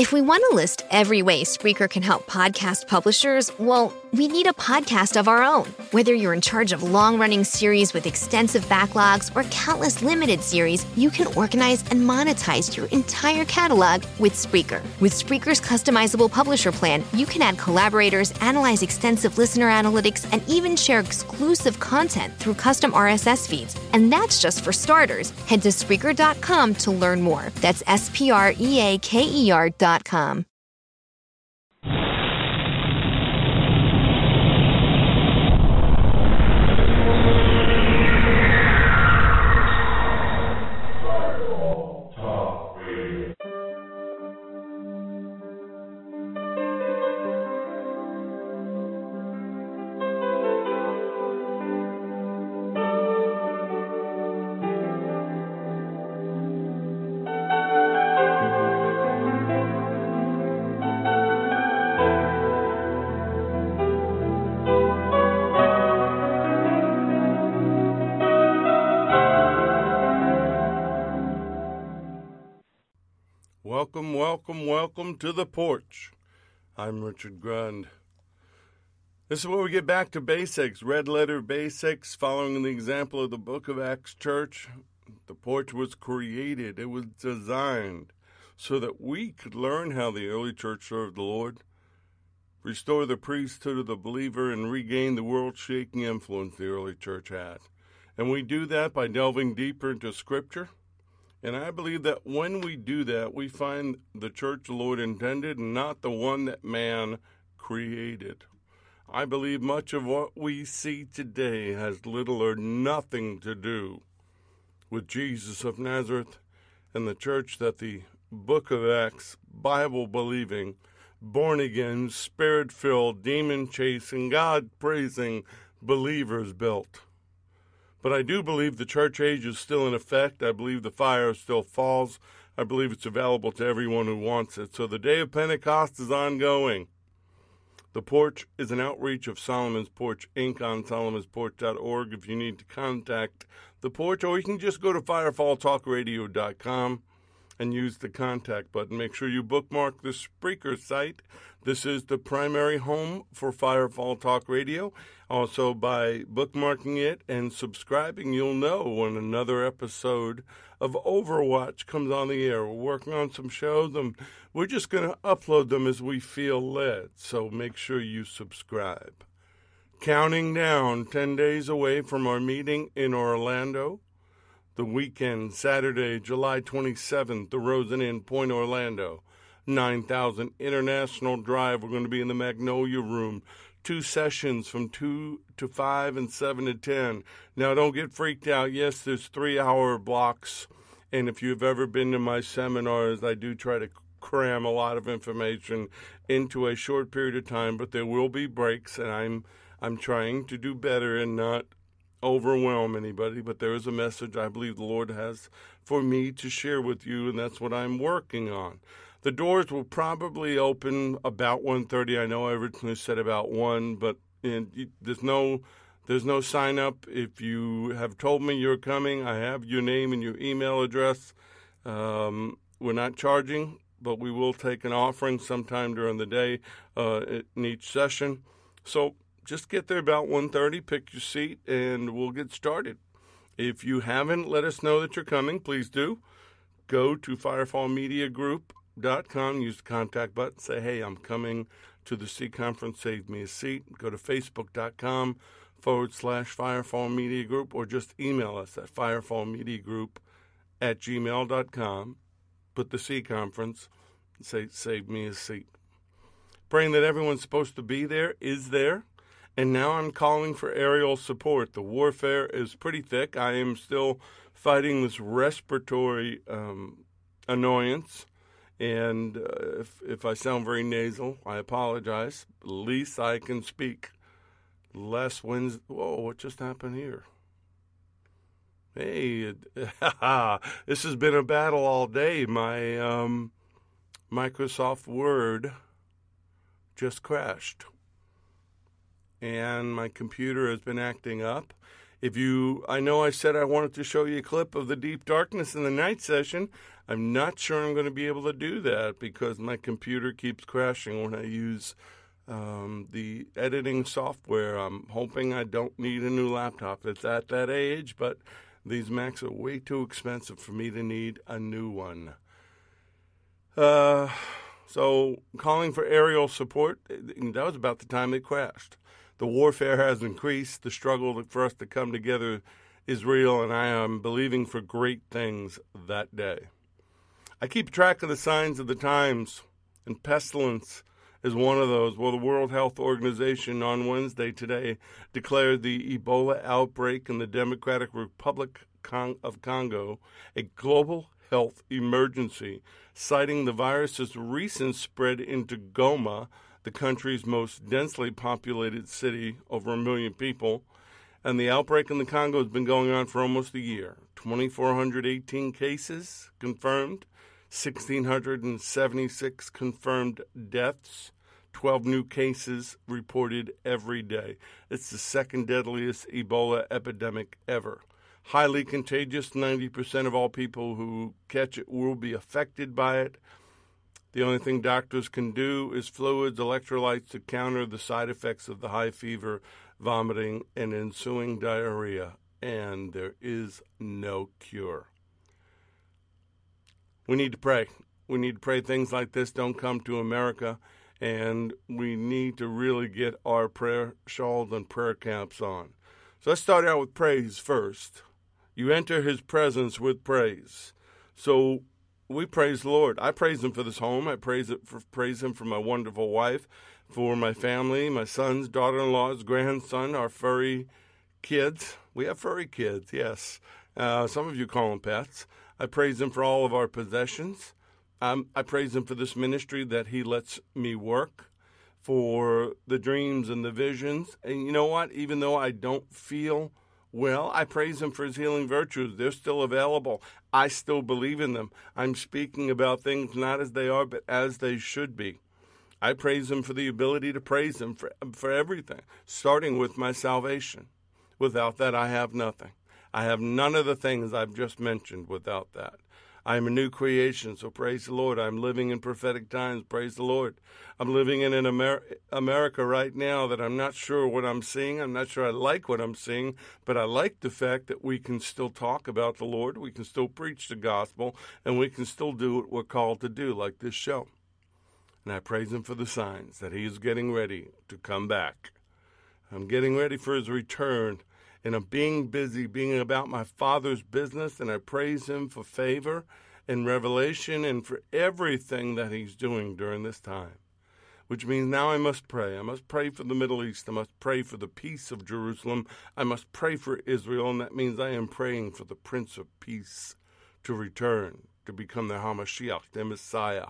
If we want to list every way Spreaker can help podcast publishers, well, we need a podcast of our own. Whether you're in charge of long running series with extensive backlogs or countless limited series, you can organize and monetize your entire catalog with Spreaker. With Spreaker's customizable publisher plan, you can add collaborators, analyze extensive listener analytics, and even share exclusive content through custom RSS feeds. And that's just for starters. Head to Spreaker.com to learn more. That's S P R E A K E R.com. welcome, to the porch. I'm Richard Grund. This is where we get back to basics, red letter basics, following the example of the Book of Acts Church. The porch was created, it was designed so that we could learn how the early church served the Lord, restore the priesthood of the believer, and regain the world shaking influence the early church had. And we do that by delving deeper into Scripture and I believe that when we do that, we find the church the Lord intended and not the one that man created. I believe much of what we see today has little or nothing to do with Jesus of Nazareth and the church that the book of Acts, Bible believing, born again, spirit filled, demon chasing, God praising believers built. But I do believe the church age is still in effect. I believe the fire still falls. I believe it's available to everyone who wants it. So the day of Pentecost is ongoing. The Porch is an outreach of Solomon's Porch Inc. on solomonsporch.org if you need to contact the Porch, or you can just go to firefalltalkradio.com and use the contact button. Make sure you bookmark the Spreaker site. This is the primary home for Firefall Talk Radio. Also, by bookmarking it and subscribing, you'll know when another episode of Overwatch comes on the air. We're working on some shows, and we're just going to upload them as we feel led. So make sure you subscribe. Counting down 10 days away from our meeting in Orlando the weekend, Saturday, July 27th, the Rosen Inn, Pointe Orlando. 9000 International Drive. We're going to be in the Magnolia Room. Two sessions from 2 to 5 and 7 to 10. Now, don't get freaked out. Yes, there's three hour blocks. And if you've ever been to my seminars, I do try to cram a lot of information into a short period of time, but there will be breaks, and I'm I'm trying to do better and not overwhelm anybody, but there is a message I believe the Lord has for me to share with you, and that's what I'm working on. The doors will probably open about 1.30. I know I originally said about 1, but there's no there's no sign up. If you have told me you're coming, I have your name and your email address. Um, we're not charging, but we will take an offering sometime during the day uh, in each session. So just get there about 1.30, pick your seat, and we'll get started. If you haven't let us know that you're coming, please do. Go to firefallmediagroup.com, use the contact button, say, hey, I'm coming to the C conference, save me a seat. Go to facebook.com forward slash firefall media group or just email us at firefallmediagroup at gmail.com. Put the C conference, say, save me a seat. Praying that everyone's supposed to be there is there. And now I'm calling for aerial support. The warfare is pretty thick. I am still fighting this respiratory um, annoyance. And uh, if, if I sound very nasal, I apologize. At least I can speak. Less winds. Whoa, what just happened here? Hey, this has been a battle all day. My um, Microsoft Word just crashed and my computer has been acting up. If you, I know I said I wanted to show you a clip of the deep darkness in the night session. I'm not sure I'm going to be able to do that because my computer keeps crashing when I use um, the editing software. I'm hoping I don't need a new laptop. It's at that age, but these Macs are way too expensive for me to need a new one. Uh, so calling for aerial support, that was about the time it crashed. The warfare has increased. The struggle for us to come together is real, and I am believing for great things that day. I keep track of the signs of the times, and pestilence is one of those. Well, the World Health Organization on Wednesday today declared the Ebola outbreak in the Democratic Republic of Congo a global health emergency, citing the virus's recent spread into Goma, the country's most densely populated city, over a million people. And the outbreak in the Congo has been going on for almost a year. 2,418 cases confirmed, 1,676 confirmed deaths, 12 new cases reported every day. It's the second deadliest Ebola epidemic ever. Highly contagious, 90% of all people who catch it will be affected by it. The only thing doctors can do is fluids, electrolytes to counter the side effects of the high fever, vomiting, and ensuing diarrhea. And there is no cure. We need to pray. We need to pray things like this don't come to America. And we need to really get our prayer shawls and prayer caps on. So let's start out with praise first. You enter his presence with praise. So we praise the Lord. I praise him for this home. I praise it for praise him for my wonderful wife, for my family, my sons, daughter-in-laws, grandson, our furry kids. We have furry kids, yes. Uh, some of you call them pets. I praise him for all of our possessions. Um, I praise him for this ministry that he lets me work, for the dreams and the visions. And you know what? Even though I don't feel well, I praise him for his healing virtues. They're still available. I still believe in them. I'm speaking about things not as they are, but as they should be. I praise him for the ability to praise him for, for everything, starting with my salvation. Without that, I have nothing. I have none of the things I've just mentioned without that. I am a new creation, so praise the Lord. I'm living in prophetic times. Praise the Lord. I'm living in an Amer- America right now that I'm not sure what I'm seeing. I'm not sure I like what I'm seeing, but I like the fact that we can still talk about the Lord, we can still preach the gospel, and we can still do what we're called to do, like this show. And I praise Him for the signs that He is getting ready to come back. I'm getting ready for His return and I'm being busy, being about my Father's business, and I praise Him for favor and revelation and for everything that He's doing during this time. Which means now I must pray. I must pray for the Middle East. I must pray for the peace of Jerusalem. I must pray for Israel, and that means I am praying for the Prince of Peace to return, to become the Hamashiach, the Messiah.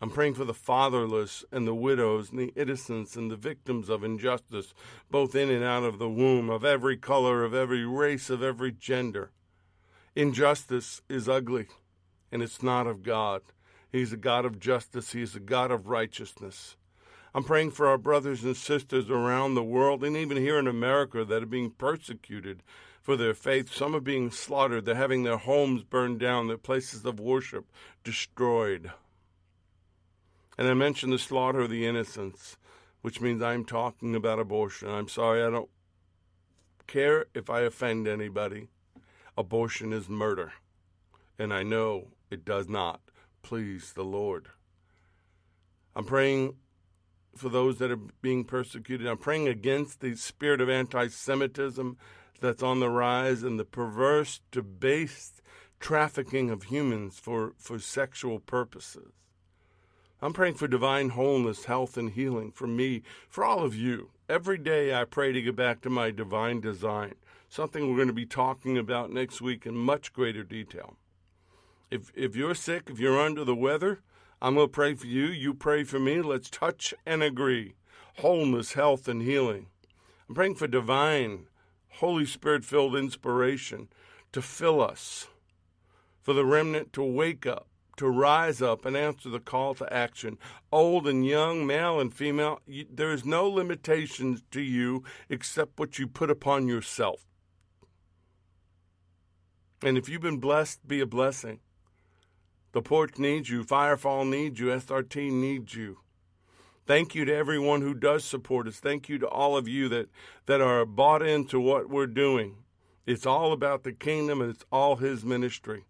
I'm praying for the fatherless and the widows and the innocents and the victims of injustice, both in and out of the womb, of every color, of every race, of every gender. Injustice is ugly, and it's not of God. He's a God of justice, He's a God of righteousness. I'm praying for our brothers and sisters around the world and even here in America that are being persecuted for their faith. Some are being slaughtered. They're having their homes burned down, their places of worship destroyed. And I mentioned the slaughter of the innocents, which means I'm talking about abortion. I'm sorry, I don't care if I offend anybody. Abortion is murder. And I know it does not please the Lord. I'm praying for those that are being persecuted. I'm praying against the spirit of anti Semitism that's on the rise and the perverse, debased trafficking of humans for, for sexual purposes. I'm praying for divine wholeness, health, and healing for me, for all of you. Every day I pray to get back to my divine design, something we're going to be talking about next week in much greater detail. If, if you're sick, if you're under the weather, I'm going to pray for you. You pray for me. Let's touch and agree. Wholeness, health, and healing. I'm praying for divine, Holy Spirit filled inspiration to fill us, for the remnant to wake up to rise up and answer the call to action. Old and young, male and female, you, there is no limitations to you except what you put upon yourself. And if you've been blessed, be a blessing. The porch needs you, Firefall needs you, SRT needs you. Thank you to everyone who does support us. Thank you to all of you that, that are bought into what we're doing. It's all about the kingdom and it's all His ministry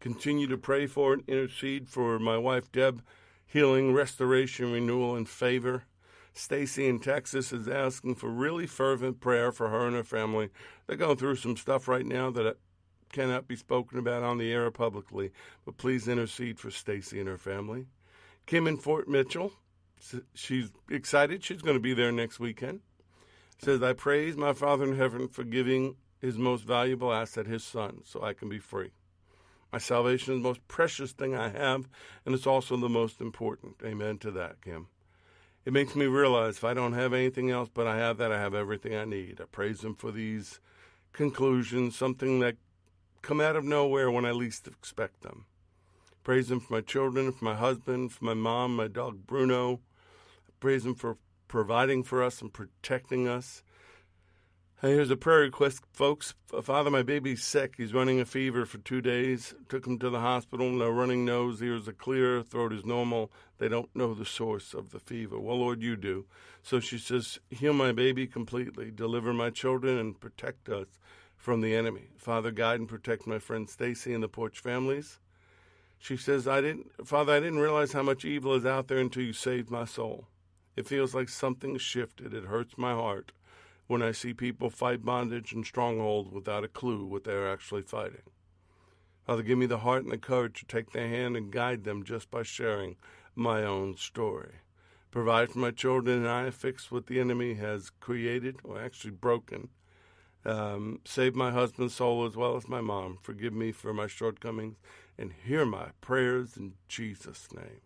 continue to pray for and intercede for my wife Deb, healing, restoration, renewal, and favor. Stacy in Texas is asking for really fervent prayer for her and her family. They're going through some stuff right now that cannot be spoken about on the air publicly, but please intercede for Stacy and her family. Kim in Fort Mitchell, she's excited. She's going to be there next weekend. Says, I praise my Father in heaven for giving his most valuable asset, his son, so I can be free. My salvation is the most precious thing I have, and it's also the most important. Amen to that, Kim. It makes me realize if I don't have anything else, but I have that, I have everything I need. I praise Him for these conclusions, something that come out of nowhere when I least expect them. Praise Him for my children, for my husband, for my mom, my dog Bruno. Praise Him for providing for us and protecting us. Here's a prayer request, folks. Father, my baby's sick. He's running a fever for two days. Took him to the hospital. No running nose. Ears are clear. Throat is normal. They don't know the source of the fever. Well, Lord, you do. So she says, Heal my baby completely. Deliver my children and protect us from the enemy. Father, guide and protect my friend Stacy and the Porch families. She says, I didn't, Father, I didn't realize how much evil is out there until you saved my soul. It feels like something shifted. It hurts my heart when I see people fight bondage and stronghold without a clue what they're actually fighting. Father, give me the heart and the courage to take their hand and guide them just by sharing my own story. Provide for my children and I, fix what the enemy has created or actually broken. Um, save my husband's soul as well as my mom. Forgive me for my shortcomings and hear my prayers in Jesus' name.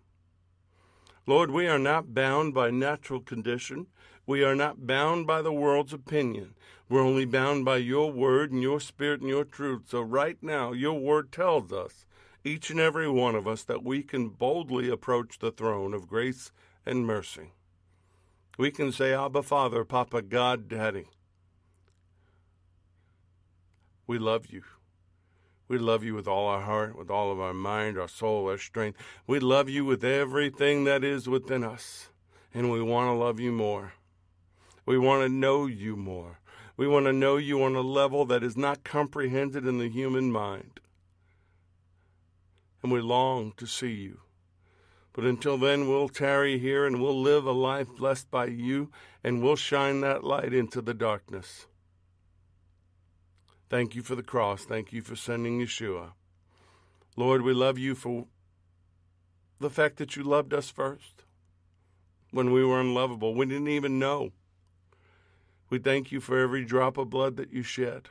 Lord, we are not bound by natural condition. We are not bound by the world's opinion. We're only bound by your word and your spirit and your truth. So, right now, your word tells us, each and every one of us, that we can boldly approach the throne of grace and mercy. We can say, Abba, Father, Papa, God, Daddy. We love you. We love you with all our heart, with all of our mind, our soul, our strength. We love you with everything that is within us, and we want to love you more. We want to know you more. We want to know you on a level that is not comprehended in the human mind. And we long to see you. But until then, we'll tarry here and we'll live a life blessed by you, and we'll shine that light into the darkness. Thank you for the cross. Thank you for sending Yeshua. Lord, we love you for the fact that you loved us first when we were unlovable. We didn't even know. We thank you for every drop of blood that you shed.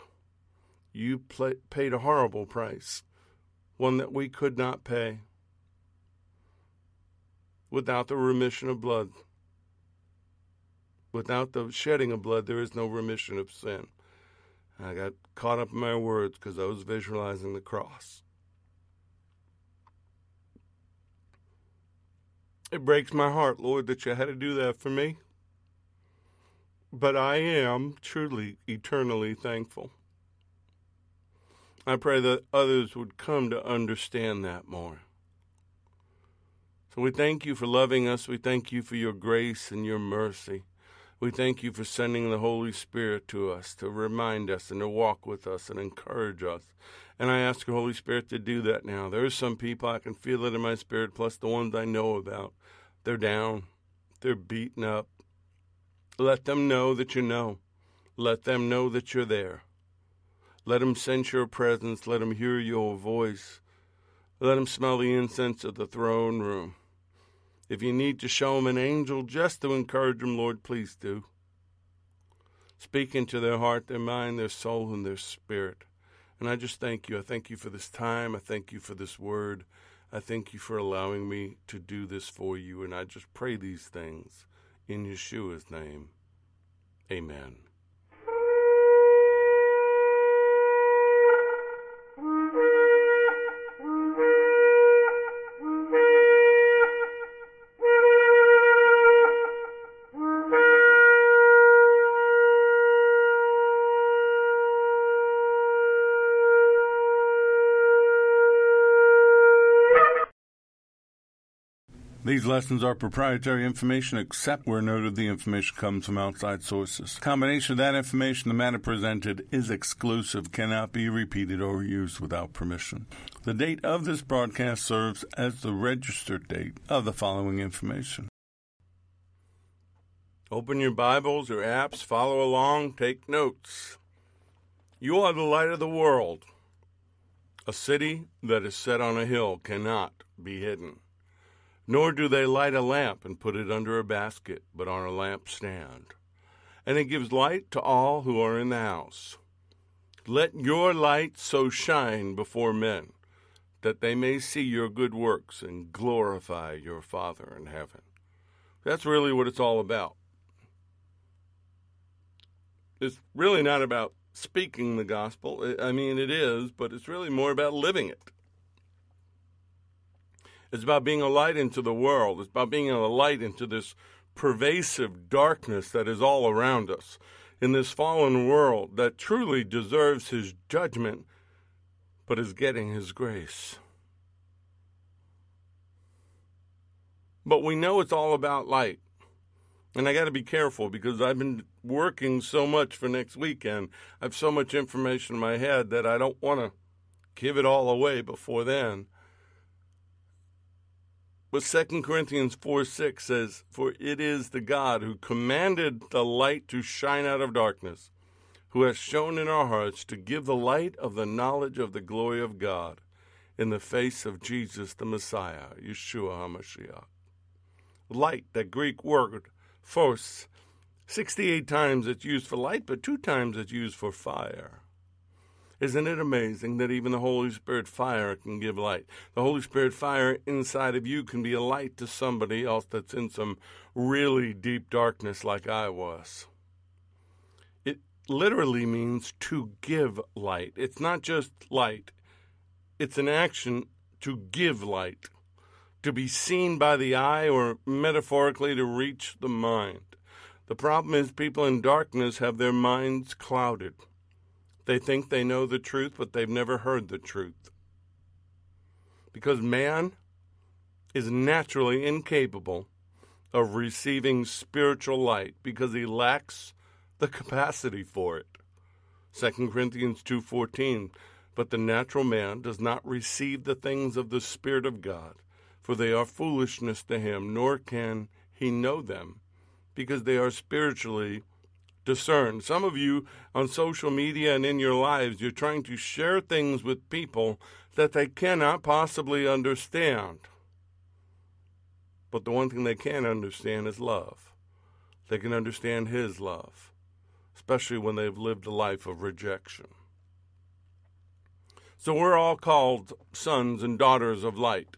You play, paid a horrible price, one that we could not pay. Without the remission of blood, without the shedding of blood, there is no remission of sin. I got caught up in my words because I was visualizing the cross. It breaks my heart, Lord, that you had to do that for me. But I am truly, eternally thankful. I pray that others would come to understand that more. So we thank you for loving us. We thank you for your grace and your mercy. We thank you for sending the Holy Spirit to us to remind us and to walk with us and encourage us. And I ask the Holy Spirit to do that now. There are some people I can feel it in my spirit, plus the ones I know about. They're down, they're beaten up, let them know that you know. Let them know that you're there. Let them sense your presence. Let them hear your voice. Let them smell the incense of the throne room. If you need to show them an angel just to encourage them, Lord, please do. Speak into their heart, their mind, their soul, and their spirit. And I just thank you. I thank you for this time. I thank you for this word. I thank you for allowing me to do this for you. And I just pray these things in Yeshua's name, amen. These lessons are proprietary information except where noted the information comes from outside sources. Combination of that information, the matter presented is exclusive, cannot be repeated or used without permission. The date of this broadcast serves as the registered date of the following information. Open your Bibles or apps, follow along, take notes. You are the light of the world. A city that is set on a hill cannot be hidden. Nor do they light a lamp and put it under a basket, but on a lampstand. And it gives light to all who are in the house. Let your light so shine before men, that they may see your good works and glorify your Father in heaven. That's really what it's all about. It's really not about speaking the gospel. I mean, it is, but it's really more about living it. It's about being a light into the world. It's about being a light into this pervasive darkness that is all around us in this fallen world that truly deserves his judgment but is getting his grace. But we know it's all about light. And I got to be careful because I've been working so much for next weekend. I have so much information in my head that I don't want to give it all away before then. But 2 Corinthians 4 6 says, For it is the God who commanded the light to shine out of darkness, who has shown in our hearts to give the light of the knowledge of the glory of God in the face of Jesus the Messiah, Yeshua HaMashiach. Light, that Greek word, phos, 68 times it's used for light, but two times it's used for fire. Isn't it amazing that even the Holy Spirit fire can give light? The Holy Spirit fire inside of you can be a light to somebody else that's in some really deep darkness like I was. It literally means to give light. It's not just light, it's an action to give light, to be seen by the eye, or metaphorically, to reach the mind. The problem is people in darkness have their minds clouded. They think they know the truth, but they've never heard the truth. Because man is naturally incapable of receiving spiritual light because he lacks the capacity for it. 2 Corinthians 2:14 But the natural man does not receive the things of the spirit of God for they are foolishness to him nor can he know them because they are spiritually discern. Some of you on social media and in your lives, you're trying to share things with people that they cannot possibly understand. But the one thing they can understand is love. They can understand His love, especially when they've lived a life of rejection. So we're all called sons and daughters of light,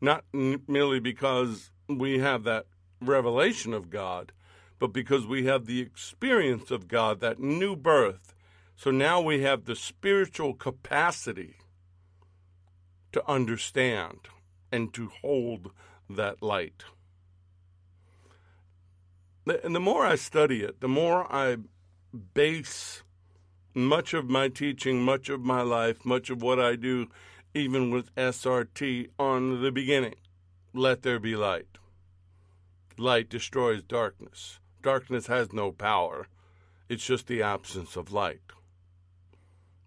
not merely because we have that revelation of God, but because we have the experience of God, that new birth. So now we have the spiritual capacity to understand and to hold that light. And the more I study it, the more I base much of my teaching, much of my life, much of what I do, even with SRT, on the beginning. Let there be light. Light destroys darkness. Darkness has no power, it's just the absence of light.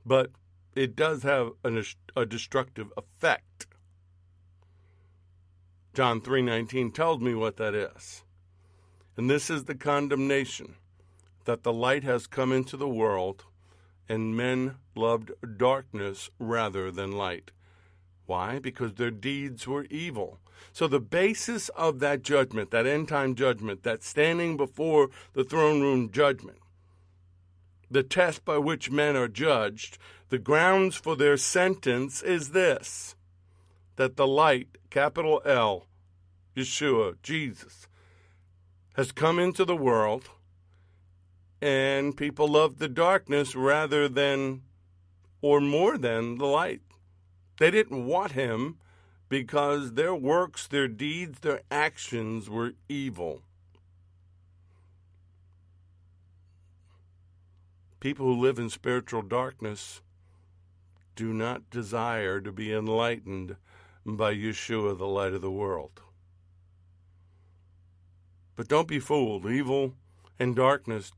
But it does have an, a destructive effect. John 3:19 tells me what that is. And this is the condemnation that the light has come into the world and men loved darkness rather than light. Why? Because their deeds were evil. So, the basis of that judgment, that end time judgment, that standing before the throne room judgment, the test by which men are judged, the grounds for their sentence is this that the light, capital L, Yeshua, Jesus, has come into the world, and people love the darkness rather than or more than the light. They didn't want him because their works, their deeds, their actions were evil. People who live in spiritual darkness do not desire to be enlightened by Yeshua, the light of the world. But don't be fooled. Evil and darkness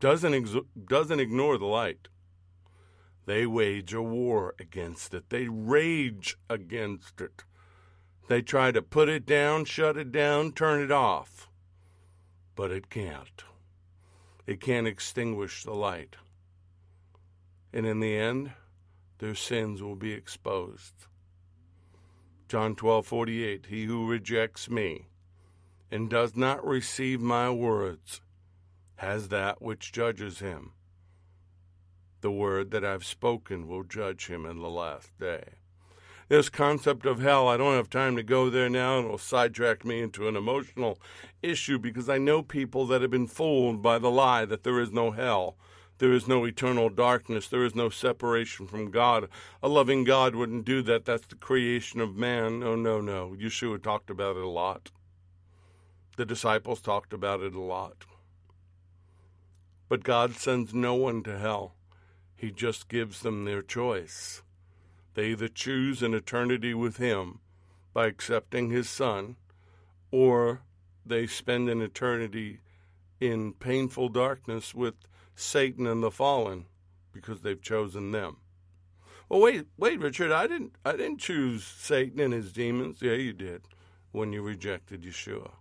doesn't, doesn't ignore the light. They wage a war against it. They rage against it. They try to put it down, shut it down, turn it off. But it can't. It can't extinguish the light. And in the end, their sins will be exposed. John 12:48 He who rejects me and does not receive my words has that which judges him. The word that I've spoken will judge him in the last day. This concept of hell, I don't have time to go there now, and it will sidetrack me into an emotional issue because I know people that have been fooled by the lie that there is no hell. There is no eternal darkness. There is no separation from God. A loving God wouldn't do that. That's the creation of man. No, no, no. Yeshua talked about it a lot. The disciples talked about it a lot. But God sends no one to hell, He just gives them their choice. They either choose an eternity with Him by accepting His Son, or they spend an eternity in painful darkness with Satan and the fallen because they've chosen them. Well, wait, wait, Richard. I didn't. I didn't choose Satan and his demons. Yeah, you did when you rejected Yeshua.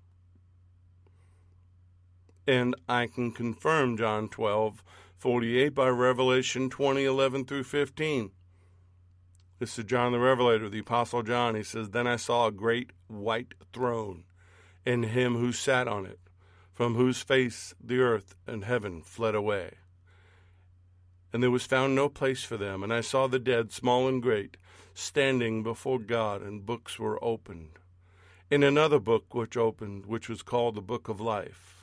And I can confirm John 12, 48 by Revelation 20, 11 through 15. This is John the Revelator, the Apostle John. He says, Then I saw a great white throne, and him who sat on it, from whose face the earth and heaven fled away. And there was found no place for them. And I saw the dead, small and great, standing before God, and books were opened. In another book which opened, which was called the Book of Life.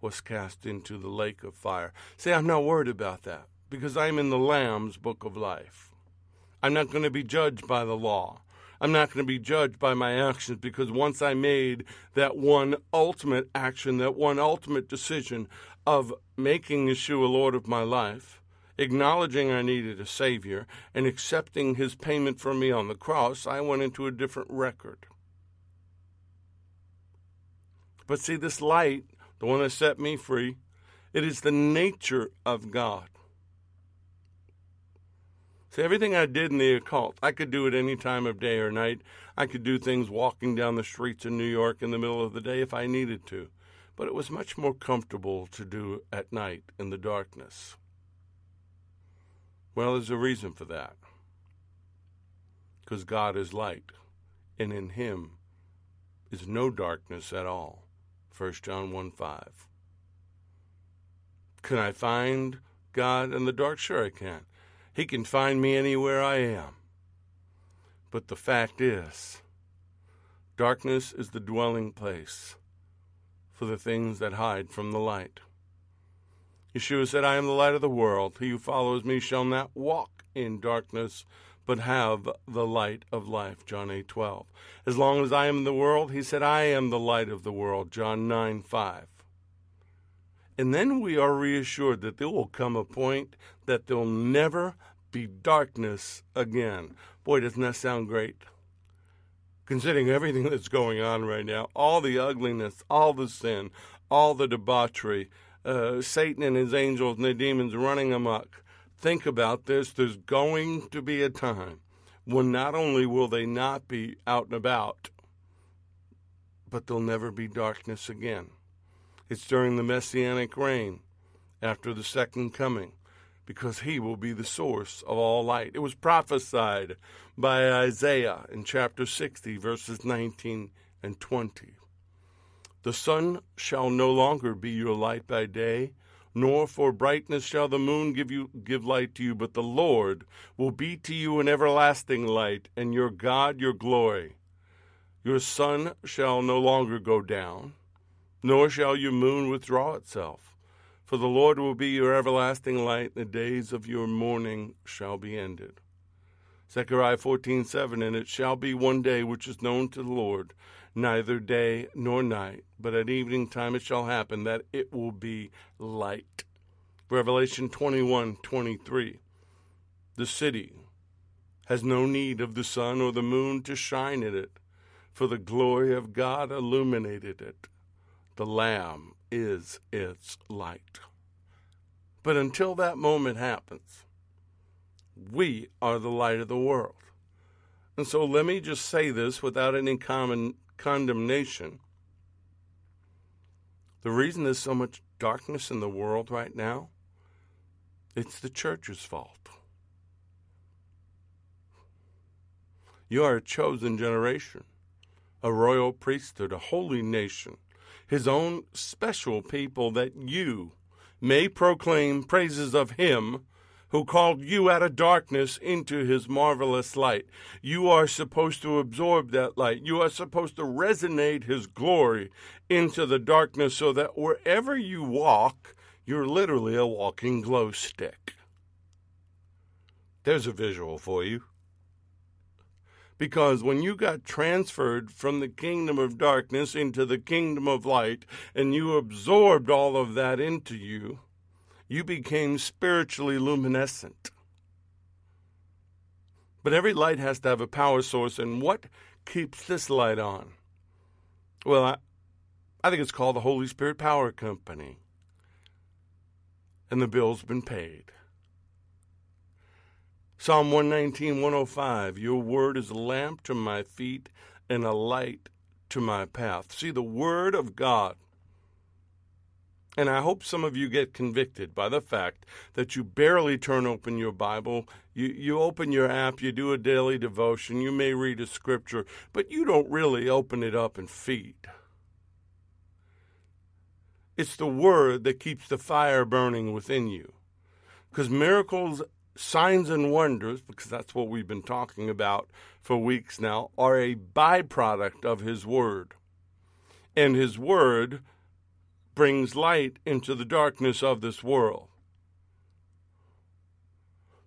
was cast into the lake of fire. See, I'm not worried about that because I'm in the Lamb's book of life. I'm not going to be judged by the law. I'm not going to be judged by my actions because once I made that one ultimate action, that one ultimate decision of making Yeshua Lord of my life, acknowledging I needed a Savior, and accepting His payment for me on the cross, I went into a different record. But see, this light, the one that set me free, it is the nature of God. See, everything I did in the occult, I could do at any time of day or night. I could do things walking down the streets in New York in the middle of the day if I needed to. But it was much more comfortable to do at night in the darkness. Well, there's a reason for that. Because God is light, and in Him is no darkness at all. 1 John 1 5. Can I find God in the dark? Sure, I can. He can find me anywhere I am. But the fact is, darkness is the dwelling place for the things that hide from the light. Yeshua said, I am the light of the world. He who follows me shall not walk in darkness, but have the light of life. John 8 12. As long as I am in the world, he said, I am the light of the world. John 9 5. And then we are reassured that there will come a point that there'll never be darkness again. Boy, doesn't that sound great? Considering everything that's going on right now, all the ugliness, all the sin, all the debauchery, uh, Satan and his angels and the demons running amok. Think about this. There's going to be a time when not only will they not be out and about, but there'll never be darkness again. It's during the messianic reign after the second coming because he will be the source of all light. It was prophesied by Isaiah in chapter 60, verses 19 and 20. The sun shall no longer be your light by day, nor for brightness shall the moon give you give light to you, but the Lord will be to you an everlasting light, and your God your glory. Your sun shall no longer go down, nor shall your moon withdraw itself. For the Lord will be your everlasting light, and the days of your mourning shall be ended. Zechariah 14:7 And it shall be one day which is known to the Lord, neither day nor night, but at evening time it shall happen that it will be light. Revelation 21:23 The city has no need of the sun or the moon to shine in it, for the glory of God illuminated it. The Lamb is its light. But until that moment happens, we are the light of the world. And so let me just say this without any common condemnation. The reason there's so much darkness in the world right now, it's the church's fault. You are a chosen generation, a royal priesthood, a holy nation, his own special people that you may proclaim praises of him who called you out of darkness into his marvelous light. You are supposed to absorb that light. You are supposed to resonate his glory into the darkness so that wherever you walk, you're literally a walking glow stick. There's a visual for you. Because when you got transferred from the kingdom of darkness into the kingdom of light, and you absorbed all of that into you, you became spiritually luminescent. But every light has to have a power source, and what keeps this light on? Well, I, I think it's called the Holy Spirit Power Company. And the bill's been paid. Psalm 119, 105 Your word is a lamp to my feet and a light to my path. See, the word of God and I hope some of you get convicted by the fact that you barely turn open your Bible. You, you open your app, you do a daily devotion, you may read a scripture, but you don't really open it up and feed. It's the Word that keeps the fire burning within you. Because miracles, signs, and wonders, because that's what we've been talking about for weeks now, are a byproduct of His Word. And His Word brings light into the darkness of this world.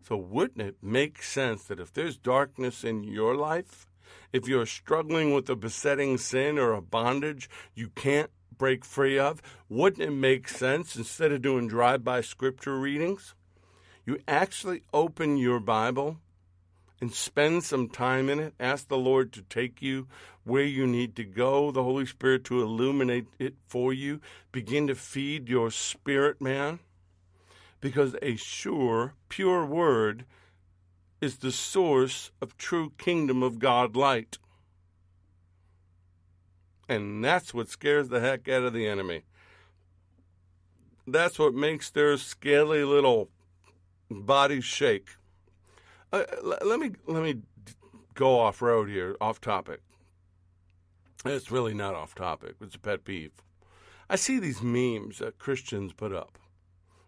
So, wouldn't it make sense that if there's darkness in your life, if you're struggling with a besetting sin or a bondage you can't break free of, wouldn't it make sense instead of doing drive by scripture readings, you actually open your Bible and spend some time in it. Ask the Lord to take you where you need to go, the Holy Spirit to illuminate it for you. Begin to feed your spirit, man, because a sure, pure word is the source of true kingdom of God light. And that's what scares the heck out of the enemy. That's what makes their scaly little bodies shake. Uh, let me let me go off road here, off topic. It's really not off topic. It's a pet peeve. I see these memes that Christians put up,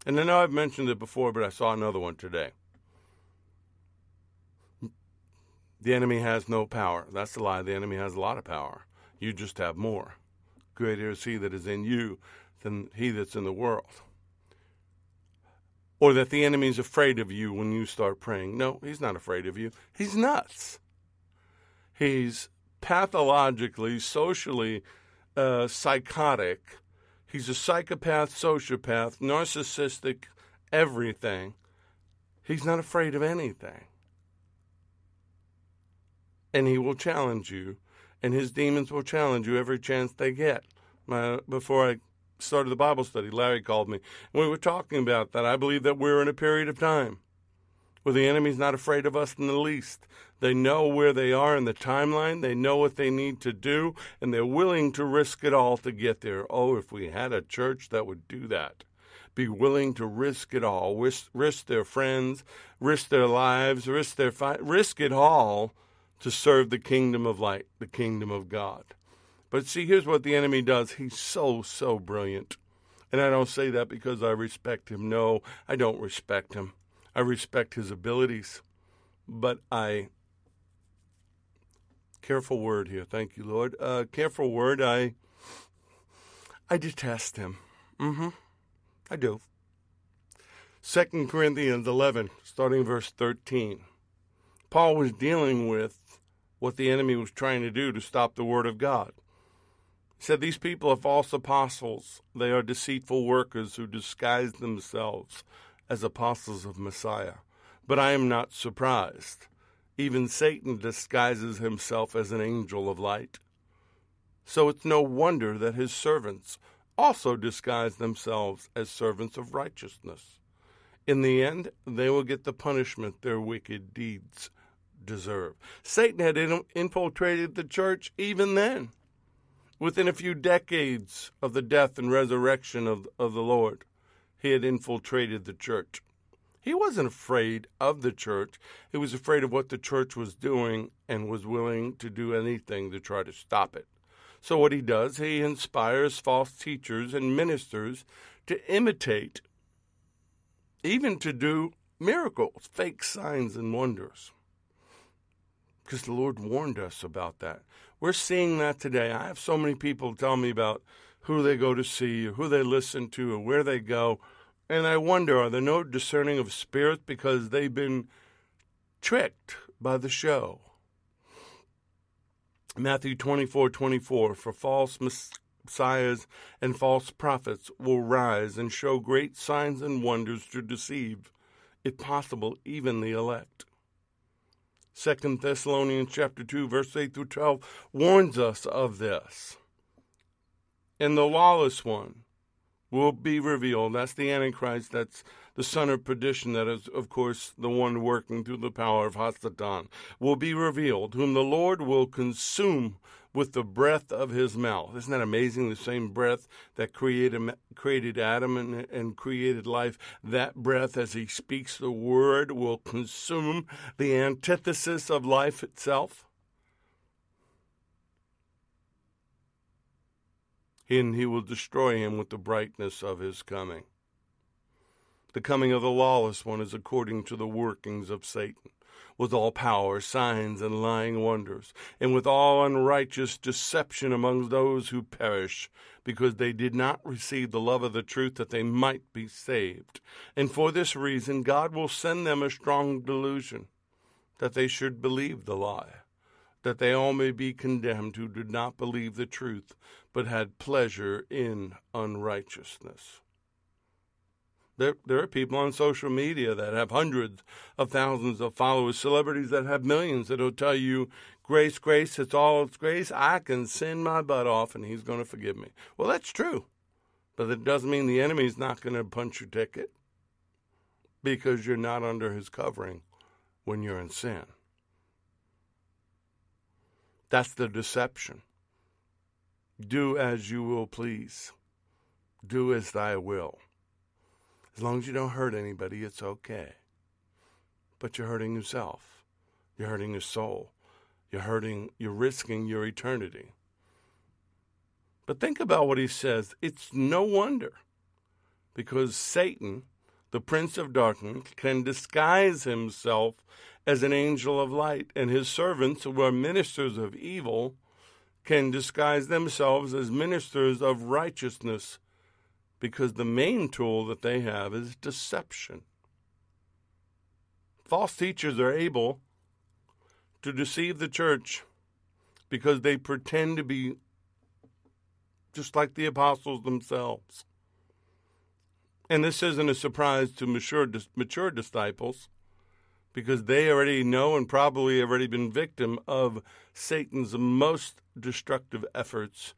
and I know I've mentioned it before, but I saw another one today. The enemy has no power. That's a lie. The enemy has a lot of power. You just have more. Greater is he that is in you than he that's in the world or that the enemy's afraid of you when you start praying. No, he's not afraid of you. He's nuts. He's pathologically, socially uh, psychotic. He's a psychopath, sociopath, narcissistic, everything. He's not afraid of anything. And he will challenge you, and his demons will challenge you every chance they get. My, before I started the Bible study, Larry called me, and we were talking about that. I believe that we're in a period of time where the enemy's not afraid of us in the least. They know where they are in the timeline, they know what they need to do, and they're willing to risk it all to get there. Oh, if we had a church that would do that. Be willing to risk it all, risk, risk their friends, risk their lives, risk their fi- risk it all to serve the kingdom of light, the kingdom of God. But see, here's what the enemy does. He's so, so brilliant. And I don't say that because I respect him. No, I don't respect him. I respect his abilities. But I, careful word here. Thank you, Lord. Uh, careful word. I, I detest him. Mm-hmm. I do. 2 Corinthians 11, starting verse 13. Paul was dealing with what the enemy was trying to do to stop the word of God. Said, These people are false apostles. They are deceitful workers who disguise themselves as apostles of Messiah. But I am not surprised. Even Satan disguises himself as an angel of light. So it's no wonder that his servants also disguise themselves as servants of righteousness. In the end, they will get the punishment their wicked deeds deserve. Satan had infiltrated the church even then. Within a few decades of the death and resurrection of, of the Lord, he had infiltrated the church. He wasn't afraid of the church. He was afraid of what the church was doing and was willing to do anything to try to stop it. So, what he does, he inspires false teachers and ministers to imitate, even to do miracles, fake signs and wonders. Because the Lord warned us about that. We're seeing that today. I have so many people tell me about who they go to see, who they listen to, or where they go. And I wonder, are there no discerning of spirits because they've been tricked by the show? Matthew 24 24, for false messiahs and false prophets will rise and show great signs and wonders to deceive, if possible, even the elect. Second Thessalonians chapter 2, verse 8 through 12 warns us of this. And the lawless one will be revealed. That's the Antichrist. That's the son of perdition. That is, of course, the one working through the power of Hasatan. Will be revealed, whom the Lord will consume with the breath of his mouth. Isn't that amazing? The same breath that created created Adam and, and created life. That breath, as he speaks the word, will consume the antithesis of life itself. and he will destroy him with the brightness of his coming. The coming of the lawless one is according to the workings of Satan, with all power, signs, and lying wonders, and with all unrighteous deception among those who perish, because they did not receive the love of the truth that they might be saved. And for this reason, God will send them a strong delusion, that they should believe the lie that they all may be condemned who did not believe the truth, but had pleasure in unrighteousness. There, there are people on social media that have hundreds of thousands of followers, celebrities that have millions that will tell you, grace, grace, it's all it's grace. I can sin my butt off and he's going to forgive me. Well, that's true. But it doesn't mean the enemy's not going to punch your ticket because you're not under his covering when you're in sin. That's the deception. Do as you will please. Do as thy will. As long as you don't hurt anybody, it's okay. But you're hurting yourself. You're hurting your soul. You're hurting, you're risking your eternity. But think about what he says. It's no wonder because Satan, the prince of darkness, can disguise himself as an angel of light, and his servants, who are ministers of evil, can disguise themselves as ministers of righteousness because the main tool that they have is deception. False teachers are able to deceive the church because they pretend to be just like the apostles themselves. And this isn't a surprise to mature, mature disciples because they already know and probably have already been victim of Satan's most destructive efforts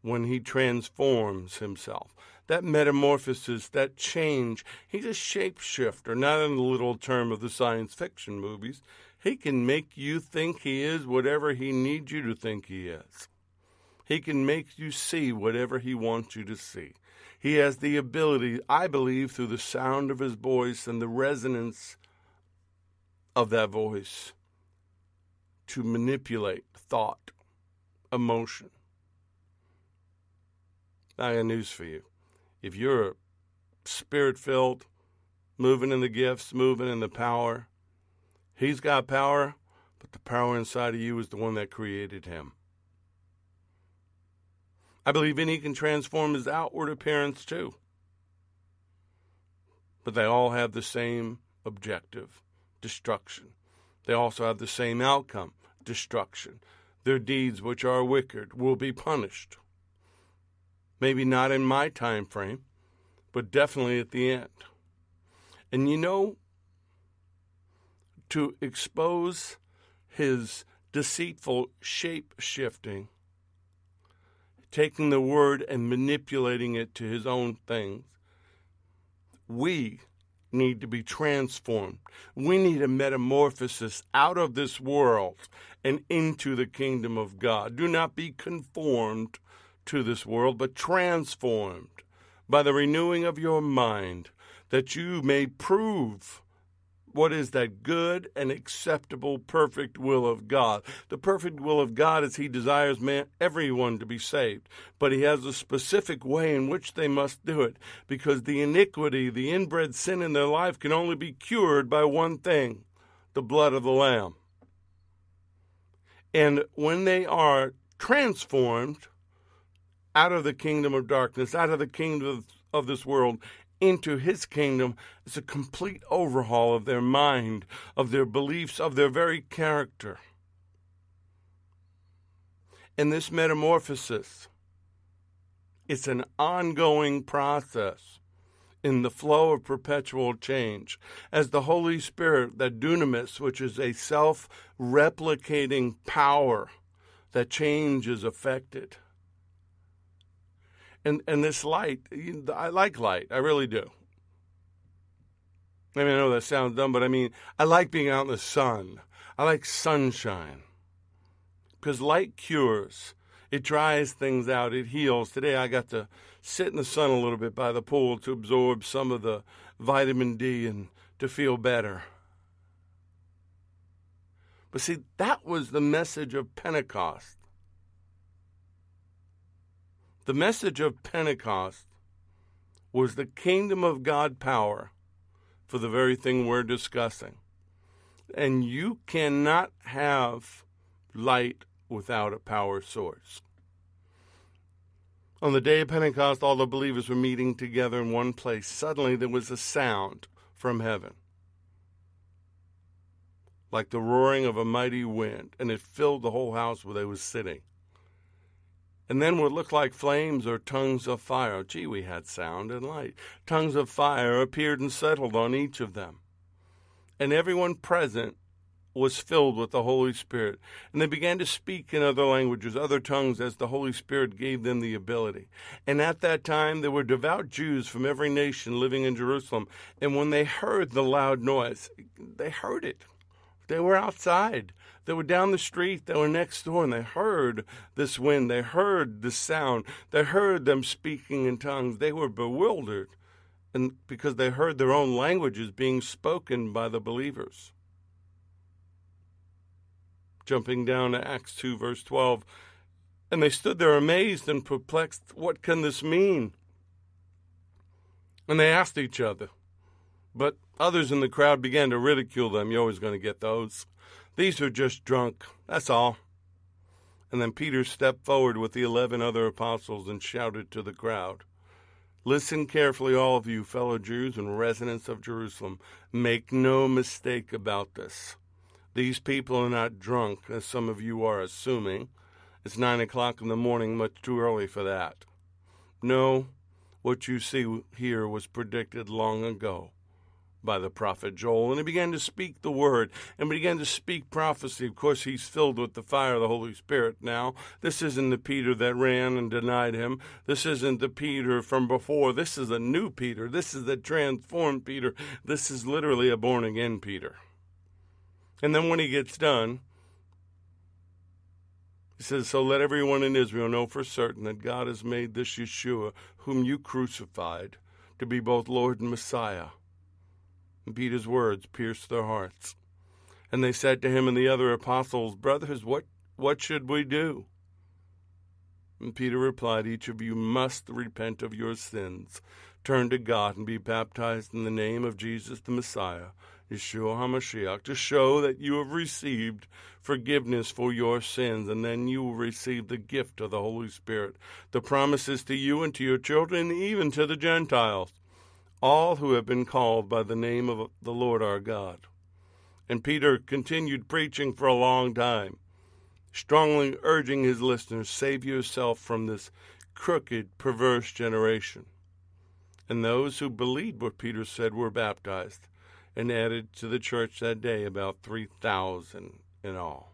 when he transforms himself. That metamorphosis, that change, he's a shapeshifter, not in the little term of the science fiction movies. He can make you think he is whatever he needs you to think he is. He can make you see whatever he wants you to see. He has the ability, I believe, through the sound of his voice and the resonance of that voice to manipulate thought, emotion. I got news for you. If you're spirit filled, moving in the gifts, moving in the power, he's got power, but the power inside of you is the one that created him. I believe any can transform his outward appearance too. But they all have the same objective destruction. They also have the same outcome destruction. Their deeds, which are wicked, will be punished. Maybe not in my time frame, but definitely at the end. And you know, to expose his deceitful shape shifting, taking the word and manipulating it to his own things, we need to be transformed. We need a metamorphosis out of this world and into the kingdom of God. Do not be conformed to this world, but transformed by the renewing of your mind, that you may prove what is that good and acceptable perfect will of God. The perfect will of God is he desires man everyone to be saved, but he has a specific way in which they must do it because the iniquity, the inbred sin in their life can only be cured by one thing, the blood of the lamb. And when they are transformed out of the kingdom of darkness, out of the kingdom of, this world, into his kingdom is a complete overhaul of their mind, of their beliefs, of their very character. And this metamorphosis, it's an ongoing process in the flow of perpetual change. As the Holy Spirit, that dunamis, which is a self replicating power, that change is affected and and this light, I like light. I really do. I mean, I know that sounds dumb, but I mean, I like being out in the sun. I like sunshine because light cures. It dries things out. It heals. Today I got to sit in the sun a little bit by the pool to absorb some of the vitamin D and to feel better. But see, that was the message of Pentecost. The message of Pentecost was the kingdom of God power for the very thing we're discussing. And you cannot have light without a power source. On the day of Pentecost, all the believers were meeting together in one place. Suddenly, there was a sound from heaven, like the roaring of a mighty wind, and it filled the whole house where they were sitting and then what looked like flames or tongues of fire. Gee, we had sound and light. Tongues of fire appeared and settled on each of them. And everyone present was filled with the Holy Spirit. And they began to speak in other languages, other tongues, as the Holy Spirit gave them the ability. And at that time, there were devout Jews from every nation living in Jerusalem. And when they heard the loud noise, they heard it. They were outside. They were down the street. They were next door, and they heard this wind. They heard the sound. They heard them speaking in tongues. They were bewildered, and because they heard their own languages being spoken by the believers. Jumping down to Acts 2, verse 12. And they stood there amazed and perplexed. What can this mean? And they asked each other. But others in the crowd began to ridicule them. You're always going to get those. These are just drunk. That's all. And then Peter stepped forward with the eleven other apostles and shouted to the crowd Listen carefully, all of you fellow Jews and residents of Jerusalem. Make no mistake about this. These people are not drunk, as some of you are assuming. It's nine o'clock in the morning, much too early for that. No, what you see here was predicted long ago by the prophet Joel, and he began to speak the word and began to speak prophecy. Of course, he's filled with the fire of the Holy Spirit now. This isn't the Peter that ran and denied him. This isn't the Peter from before. This is a new Peter. This is the transformed Peter. This is literally a born again Peter. And then when he gets done, he says, So let everyone in Israel know for certain that God has made this Yeshua, whom you crucified, to be both Lord and Messiah. Peter's words pierced their hearts. And they said to him and the other apostles, Brothers, what, what should we do? And Peter replied, Each of you must repent of your sins, turn to God, and be baptized in the name of Jesus the Messiah, Yeshua HaMashiach, to show that you have received forgiveness for your sins, and then you will receive the gift of the Holy Spirit. The promises to you and to your children, even to the Gentiles, all who have been called by the name of the Lord our God. And Peter continued preaching for a long time, strongly urging his listeners save yourself from this crooked, perverse generation. And those who believed what Peter said were baptized and added to the church that day about 3,000 in all.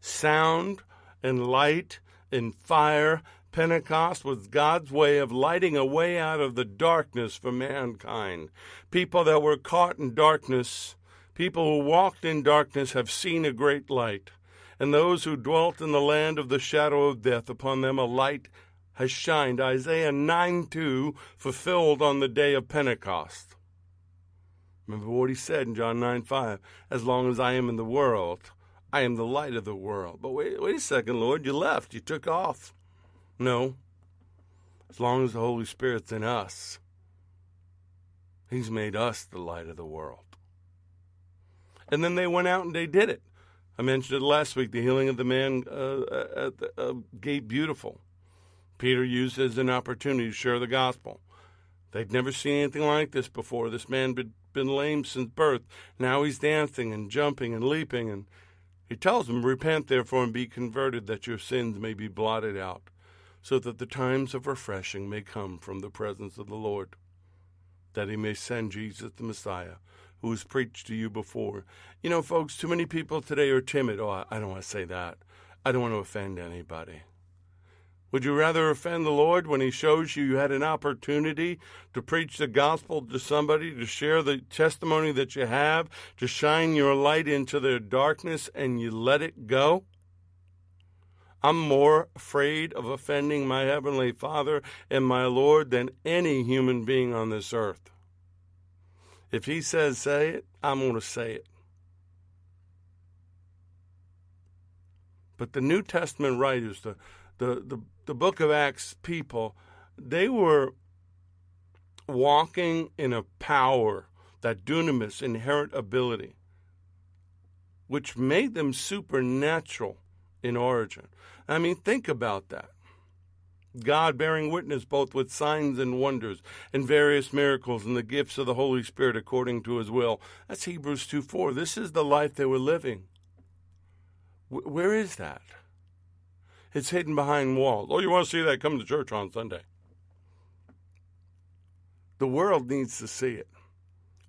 Sound and light and fire, Pentecost was God's way of lighting a way out of the darkness for mankind. People that were caught in darkness, people who walked in darkness, have seen a great light. And those who dwelt in the land of the shadow of death, upon them a light has shined. Isaiah 9 2 fulfilled on the day of Pentecost. Remember what he said in John 9 5 As long as I am in the world, I am the light of the world. But wait, wait a second, Lord, you left, you took off. No. As long as the Holy Spirit's in us, He's made us the light of the world. And then they went out and they did it. I mentioned it last week the healing of the man uh, at the uh, Gate Beautiful. Peter used it as an opportunity to share the gospel. They'd never seen anything like this before. This man had been lame since birth. Now he's dancing and jumping and leaping. And he tells them, Repent therefore and be converted, that your sins may be blotted out, so that the times of refreshing may come from the presence of the Lord, that he may send Jesus the Messiah, who was preached to you before. You know, folks, too many people today are timid. Oh, I don't want to say that. I don't want to offend anybody. Would you rather offend the Lord when He shows you you had an opportunity to preach the gospel to somebody, to share the testimony that you have, to shine your light into their darkness, and you let it go? I'm more afraid of offending my Heavenly Father and my Lord than any human being on this earth. If He says say it, I'm going to say it. But the New Testament writers, the the, the, the book of Acts people, they were walking in a power, that dunamis, inherent ability, which made them supernatural in origin. I mean, think about that. God bearing witness both with signs and wonders and various miracles and the gifts of the Holy Spirit according to his will. That's Hebrews 2 4. This is the life they were living. Where is that? It's hidden behind walls. Oh, you want to see that? Come to church on Sunday. The world needs to see it.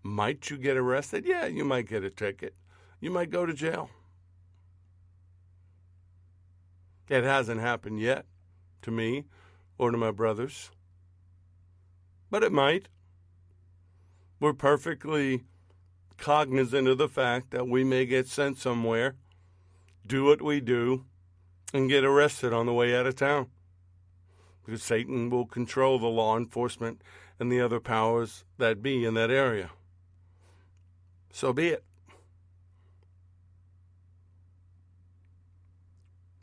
Might you get arrested? Yeah, you might get a ticket. You might go to jail. It hasn't happened yet to me or to my brothers, but it might. We're perfectly cognizant of the fact that we may get sent somewhere, do what we do, and get arrested on the way out of town. Because Satan will control the law enforcement and the other powers that be in that area. So be it.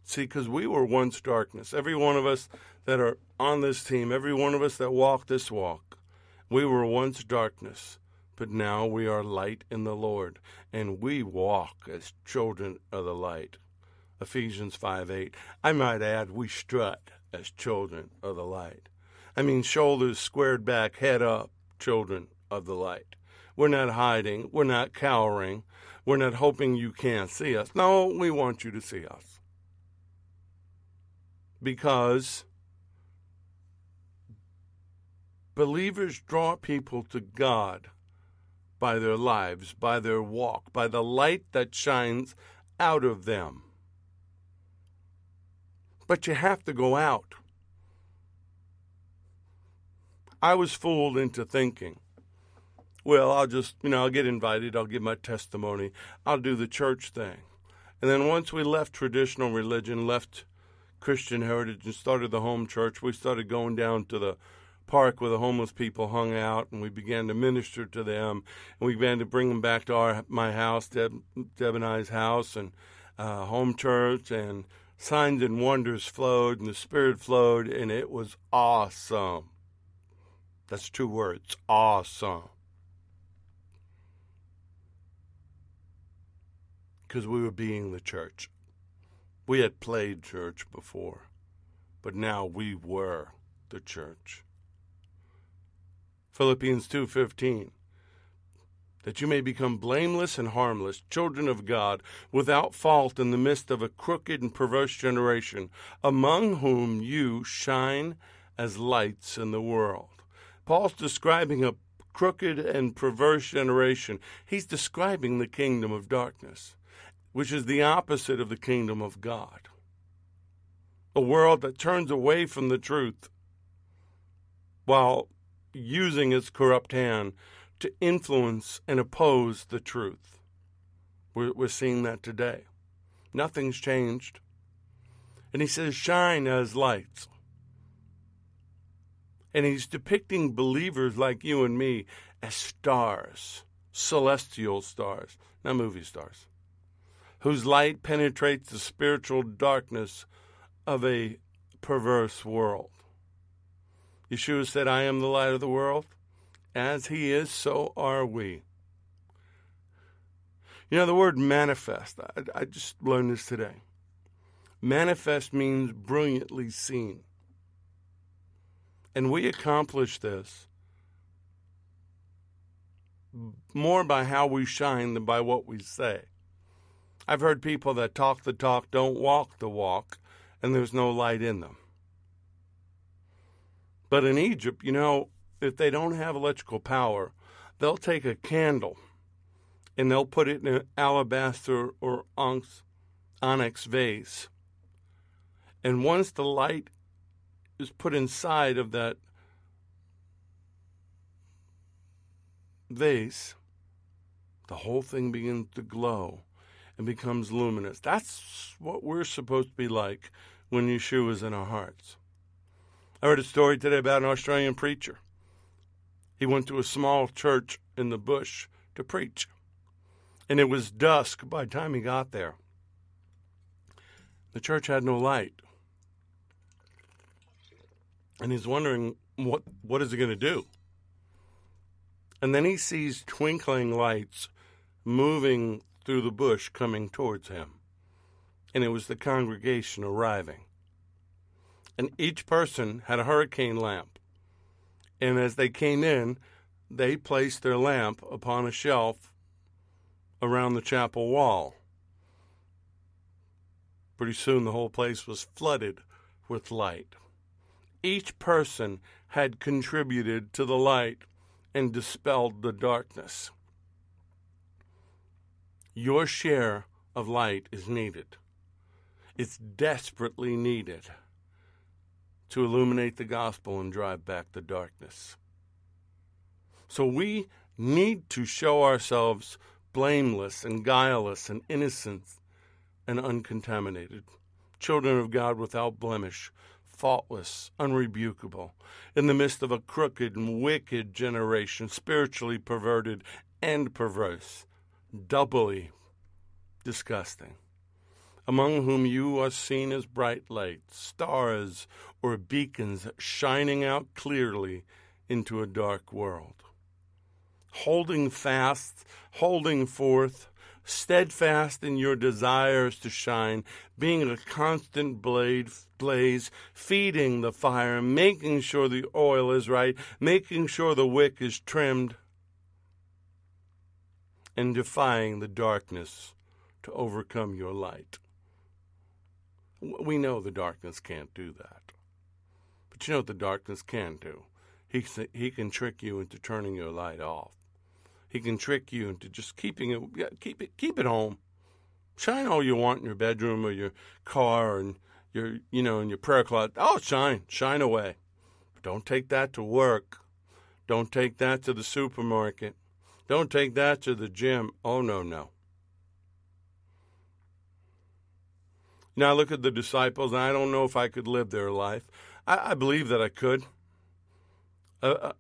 See, because we were once darkness. Every one of us that are on this team, every one of us that walk this walk, we were once darkness, but now we are light in the Lord, and we walk as children of the light. Ephesians 5 8. I might add, we strut as children of the light. I mean, shoulders squared back, head up, children of the light. We're not hiding. We're not cowering. We're not hoping you can't see us. No, we want you to see us. Because believers draw people to God by their lives, by their walk, by the light that shines out of them. But you have to go out. I was fooled into thinking, well, I'll just, you know, I'll get invited, I'll give my testimony, I'll do the church thing. And then once we left traditional religion, left Christian heritage, and started the home church, we started going down to the park where the homeless people hung out, and we began to minister to them, and we began to bring them back to our my house, Deb, Deb and I's house, and uh, home church, and signs and wonders flowed and the Spirit flowed, and it was awesome. That's two words awesome. because we were being the church. We had played church before, but now we were the church. Philippians 2:15 that you may become blameless and harmless, children of God, without fault in the midst of a crooked and perverse generation, among whom you shine as lights in the world. Paul's describing a crooked and perverse generation. He's describing the kingdom of darkness, which is the opposite of the kingdom of God. A world that turns away from the truth while using its corrupt hand to influence and oppose the truth. We're, we're seeing that today. Nothing's changed. And he says, shine as lights. And he's depicting believers like you and me as stars, celestial stars, not movie stars, whose light penetrates the spiritual darkness of a perverse world. Yeshua said, I am the light of the world. As he is, so are we. You know, the word manifest, I, I just learned this today. Manifest means brilliantly seen. And we accomplish this more by how we shine than by what we say. I've heard people that talk the talk, don't walk the walk, and there's no light in them. But in Egypt, you know, if they don't have electrical power, they'll take a candle and they'll put it in an alabaster or onyx vase. And once the light is put inside of that vase, the whole thing begins to glow and becomes luminous. That's what we're supposed to be like when Yeshua is in our hearts. I heard a story today about an Australian preacher. He went to a small church in the bush to preach, and it was dusk by the time he got there. The church had no light. And he's wondering what what is he going to do? And then he sees twinkling lights moving through the bush coming towards him. And it was the congregation arriving. And each person had a hurricane lamp. And as they came in, they placed their lamp upon a shelf around the chapel wall. Pretty soon the whole place was flooded with light. Each person had contributed to the light and dispelled the darkness. Your share of light is needed. It's desperately needed to illuminate the gospel and drive back the darkness. So we need to show ourselves blameless and guileless and innocent and uncontaminated, children of God without blemish, faultless, unrebukable, in the midst of a crooked and wicked generation, spiritually perverted and perverse, doubly disgusting, among whom you are seen as bright lights, stars or beacons shining out clearly into a dark world. Holding fast, holding forth, steadfast in your desires to shine, being a constant blade, blaze, feeding the fire, making sure the oil is right, making sure the wick is trimmed, and defying the darkness to overcome your light. We know the darkness can't do that. But you know what the darkness can do? He, he can trick you into turning your light off. He can trick you into just keeping it, keep it, keep it home. Shine all you want in your bedroom or your car and your, you know, in your prayer closet. Oh, shine, shine away. But don't take that to work. Don't take that to the supermarket. Don't take that to the gym. Oh, no, no. Now look at the disciples. I don't know if I could live their life. I, I believe that I could. Uh, uh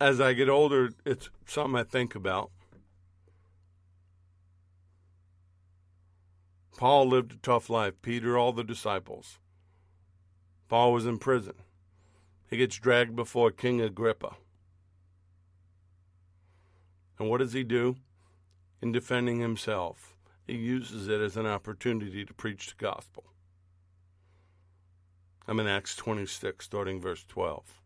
as I get older, it's something I think about. Paul lived a tough life. Peter, all the disciples. Paul was in prison. He gets dragged before King Agrippa. And what does he do? In defending himself, he uses it as an opportunity to preach the gospel. I'm in Acts 26, starting verse 12.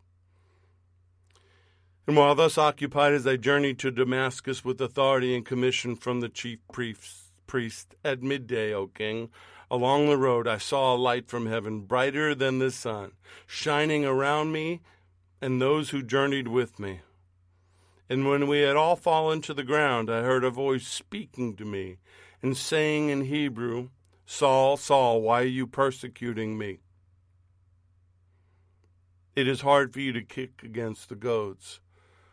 And while thus occupied as I journeyed to Damascus with authority and commission from the chief priest, priest at midday, O king, along the road I saw a light from heaven, brighter than the sun, shining around me and those who journeyed with me. And when we had all fallen to the ground, I heard a voice speaking to me and saying in Hebrew, Saul, Saul, why are you persecuting me? It is hard for you to kick against the goads.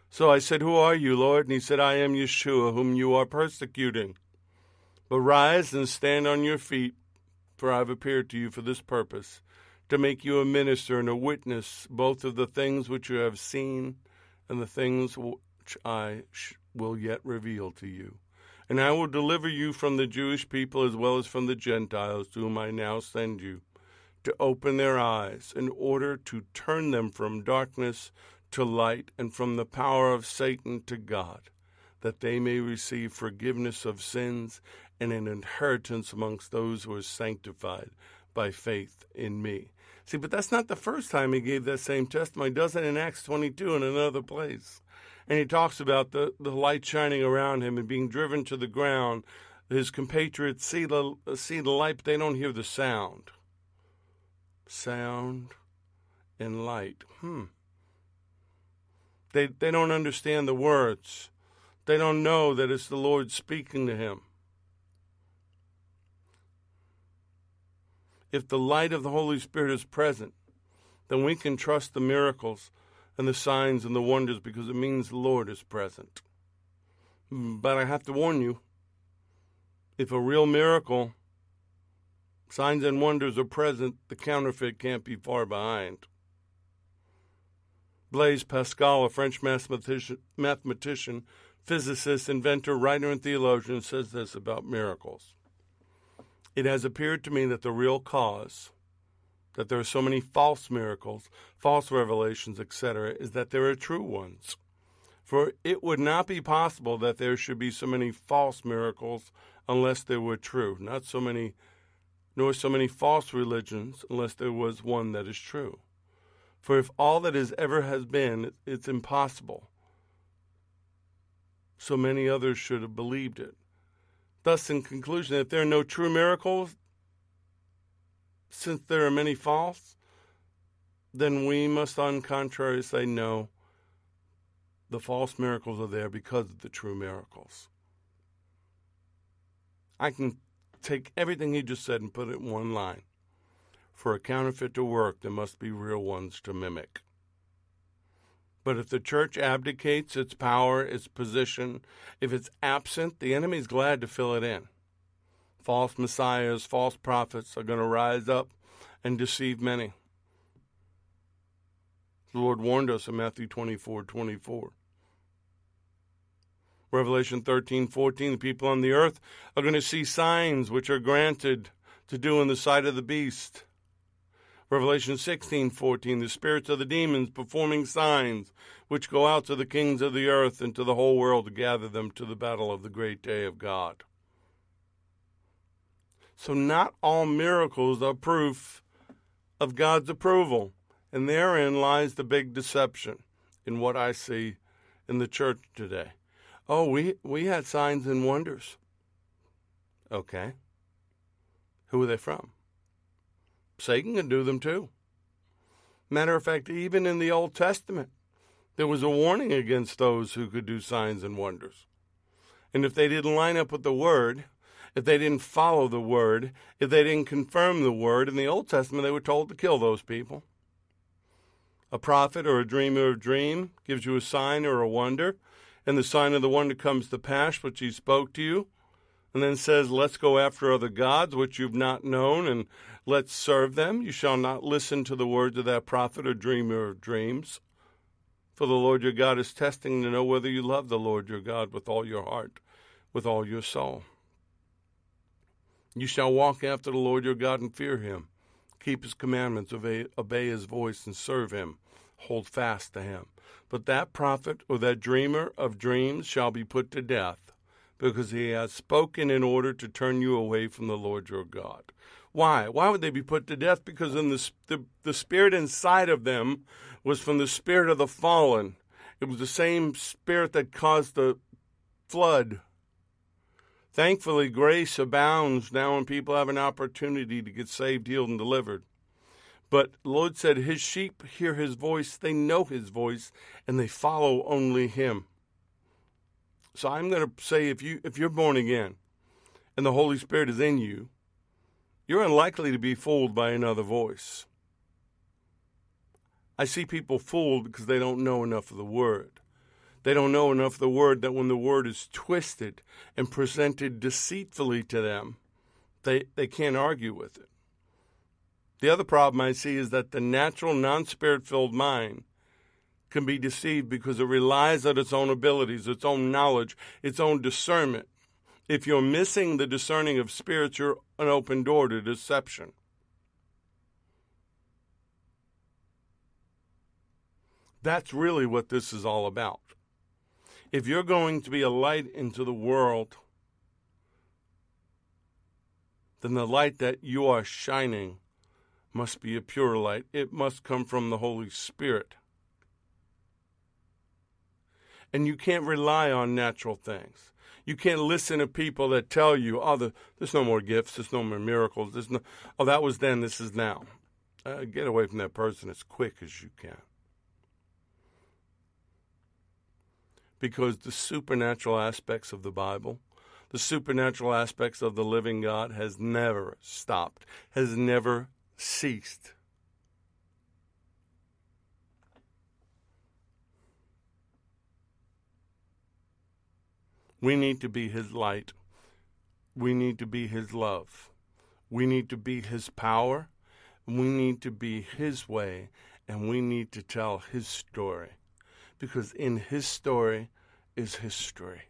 So I said, Who are you, Lord? And he said, I am Yeshua, whom you are persecuting. But rise and stand on your feet, for I have appeared to you for this purpose, to make you a minister and a witness both of the things which you have seen and the things which I will yet reveal to you. And I will deliver you from the Jewish people as well as from the Gentiles, to whom I now send you, to open their eyes, in order to turn them from darkness to light and from the power of Satan to God, that they may receive forgiveness of sins and an inheritance amongst those who are sanctified by faith in me. See, but that's not the first time he gave that same testimony. He does it in Acts 22 in another place. And he talks about the, the light shining around him and being driven to the ground. His compatriots see the, see the light, but they don't hear the sound. Sound and light. Hmm. They, they don't understand the words. They don't know that it's the Lord speaking to him. If the light of the Holy Spirit is present, then we can trust the miracles and the signs and the wonders because it means the Lord is present. But I have to warn you if a real miracle, signs and wonders are present, the counterfeit can't be far behind. Blaise Pascal, a French mathematician, mathematician, physicist, inventor, writer, and theologian, says this about miracles. It has appeared to me that the real cause that there are so many false miracles, false revelations, etc., is that there are true ones. For it would not be possible that there should be so many false miracles unless they were true, not so many, nor so many false religions unless there was one that is true. For if all that is ever has been, it's impossible. So many others should have believed it. Thus, in conclusion, if there are no true miracles, since there are many false, then we must, on contrary, say no. The false miracles are there because of the true miracles. I can take everything he just said and put it in one line. For a counterfeit to work, there must be real ones to mimic. But if the church abdicates its power, its position, if it's absent, the enemy's glad to fill it in. False messiahs, false prophets are going to rise up and deceive many. The Lord warned us in Matthew 24 24. Revelation 13 14, the people on the earth are going to see signs which are granted to do in the sight of the beast. Revelation 16:14 the spirits of the demons performing signs which go out to the kings of the earth and to the whole world to gather them to the battle of the great day of God. So not all miracles are proof of God's approval, and therein lies the big deception in what I see in the church today. Oh, we we had signs and wonders. Okay. Who are they from? Satan can do them too. Matter of fact, even in the Old Testament, there was a warning against those who could do signs and wonders. And if they didn't line up with the word, if they didn't follow the word, if they didn't confirm the word, in the Old Testament they were told to kill those people. A prophet or a dreamer of dream gives you a sign or a wonder, and the sign of the wonder comes to pass which he spoke to you, and then says, Let's go after other gods which you've not known, and let's serve them. You shall not listen to the words of that prophet or dreamer of dreams. For the Lord your God is testing to know whether you love the Lord your God with all your heart, with all your soul. You shall walk after the Lord your God and fear him. Keep his commandments, obey, obey his voice, and serve him. Hold fast to him. But that prophet or that dreamer of dreams shall be put to death because he has spoken in order to turn you away from the Lord your God. Why? Why would they be put to death? Because in the, the, the spirit inside of them was from the spirit of the fallen. It was the same spirit that caused the flood. Thankfully, grace abounds now when people have an opportunity to get saved, healed, and delivered. But Lord said, His sheep hear His voice, they know His voice, and they follow only Him. So I'm going to say, if you if you're born again, and the Holy Spirit is in you, you're unlikely to be fooled by another voice. I see people fooled because they don't know enough of the Word. They don't know enough the Word that when the Word is twisted and presented deceitfully to them, they, they can't argue with it. The other problem I see is that the natural, non spirit filled mind can be deceived because it relies on its own abilities, its own knowledge, its own discernment. If you're missing the discerning of spirits, you're an open door to deception. That's really what this is all about. If you're going to be a light into the world, then the light that you are shining must be a pure light. It must come from the Holy Spirit. And you can't rely on natural things. You can't listen to people that tell you, oh, the, there's no more gifts, there's no more miracles, there's no, oh, that was then, this is now. Uh, get away from that person as quick as you can. Because the supernatural aspects of the Bible, the supernatural aspects of the living God has never stopped, has never ceased. We need to be His light. We need to be His love. We need to be His power. We need to be His way. And we need to tell His story. Because in His story is history.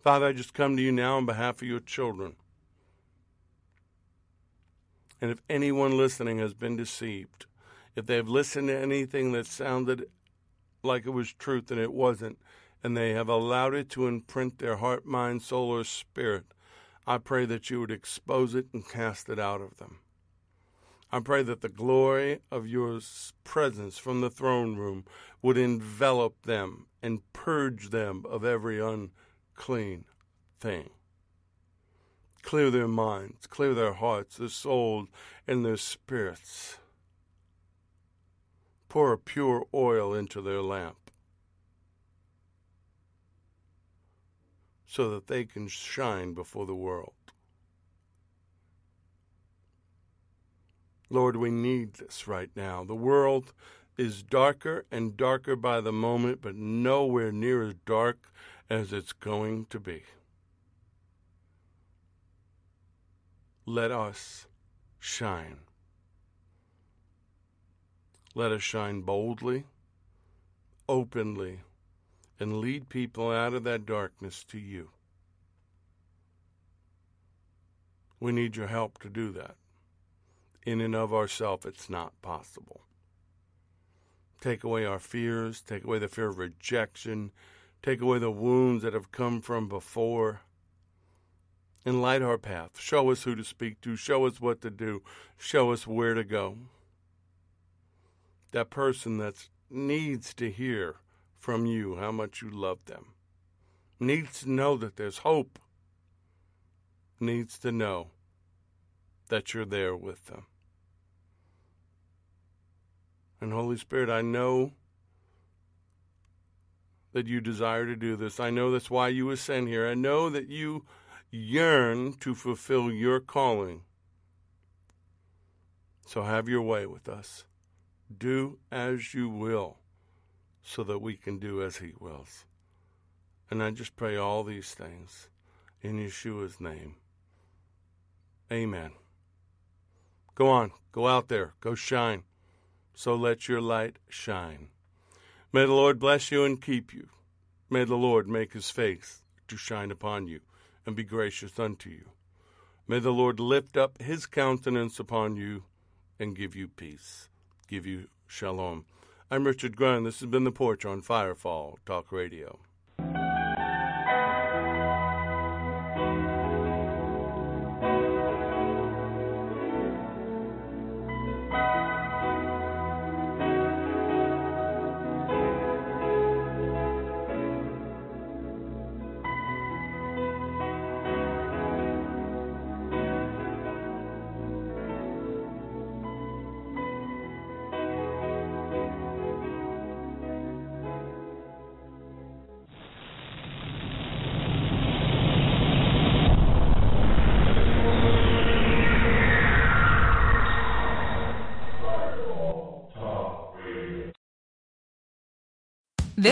Father, I just come to you now on behalf of your children. And if anyone listening has been deceived, if they have listened to anything that sounded like it was truth and it wasn't, and they have allowed it to imprint their heart, mind, soul, or spirit, I pray that you would expose it and cast it out of them. I pray that the glory of your presence from the throne room would envelop them and purge them of every unclean thing. Clear their minds, clear their hearts, their souls, and their spirits. Pour a pure oil into their lamp. so that they can shine before the world. Lord, we need this right now. The world is darker and darker by the moment, but nowhere near as dark as it's going to be. Let us shine. Let us shine boldly, openly, and lead people out of that darkness to you. We need your help to do that. In and of ourselves, it's not possible. Take away our fears, take away the fear of rejection, take away the wounds that have come from before. And light our path. Show us who to speak to, show us what to do, show us where to go. That person that needs to hear from you how much you love them. Needs to know that there's hope. Needs to know that you're there with them. And Holy Spirit, I know that you desire to do this. I know that's why you were sent here. I know that you yearn to fulfill your calling. So have your way with us. Do as you will so that we can do as He wills. And I just pray all these things in Yeshua's name. Amen. Go on, go out there, go shine. So let your light shine. May the Lord bless you and keep you. May the Lord make his face to shine upon you and be gracious unto you. May the Lord lift up his countenance upon you and give you peace, give you shalom. I'm Richard Grund. This has been The Porch on Firefall Talk Radio.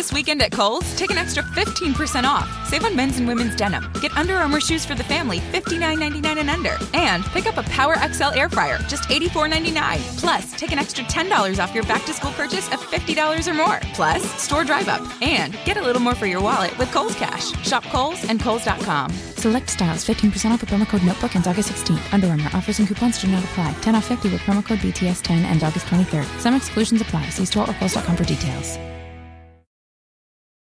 This weekend at Kohl's, take an extra 15% off. Save on men's and women's denim. Get Under Armour shoes for the family, $59.99 and under. And pick up a Power XL air fryer, just $84.99. Plus, take an extra $10 off your back to school purchase of $50 or more. Plus, store drive up. And get a little more for your wallet with Kohl's Cash. Shop Kohl's and Kohl's.com. Select styles 15% off with promo code Notebook ends August 16th. Under Armour offers and coupons do not apply. 10 off 50 with promo code BTS10 and August 23rd. Some exclusions apply. See store or Kohl's.com for details.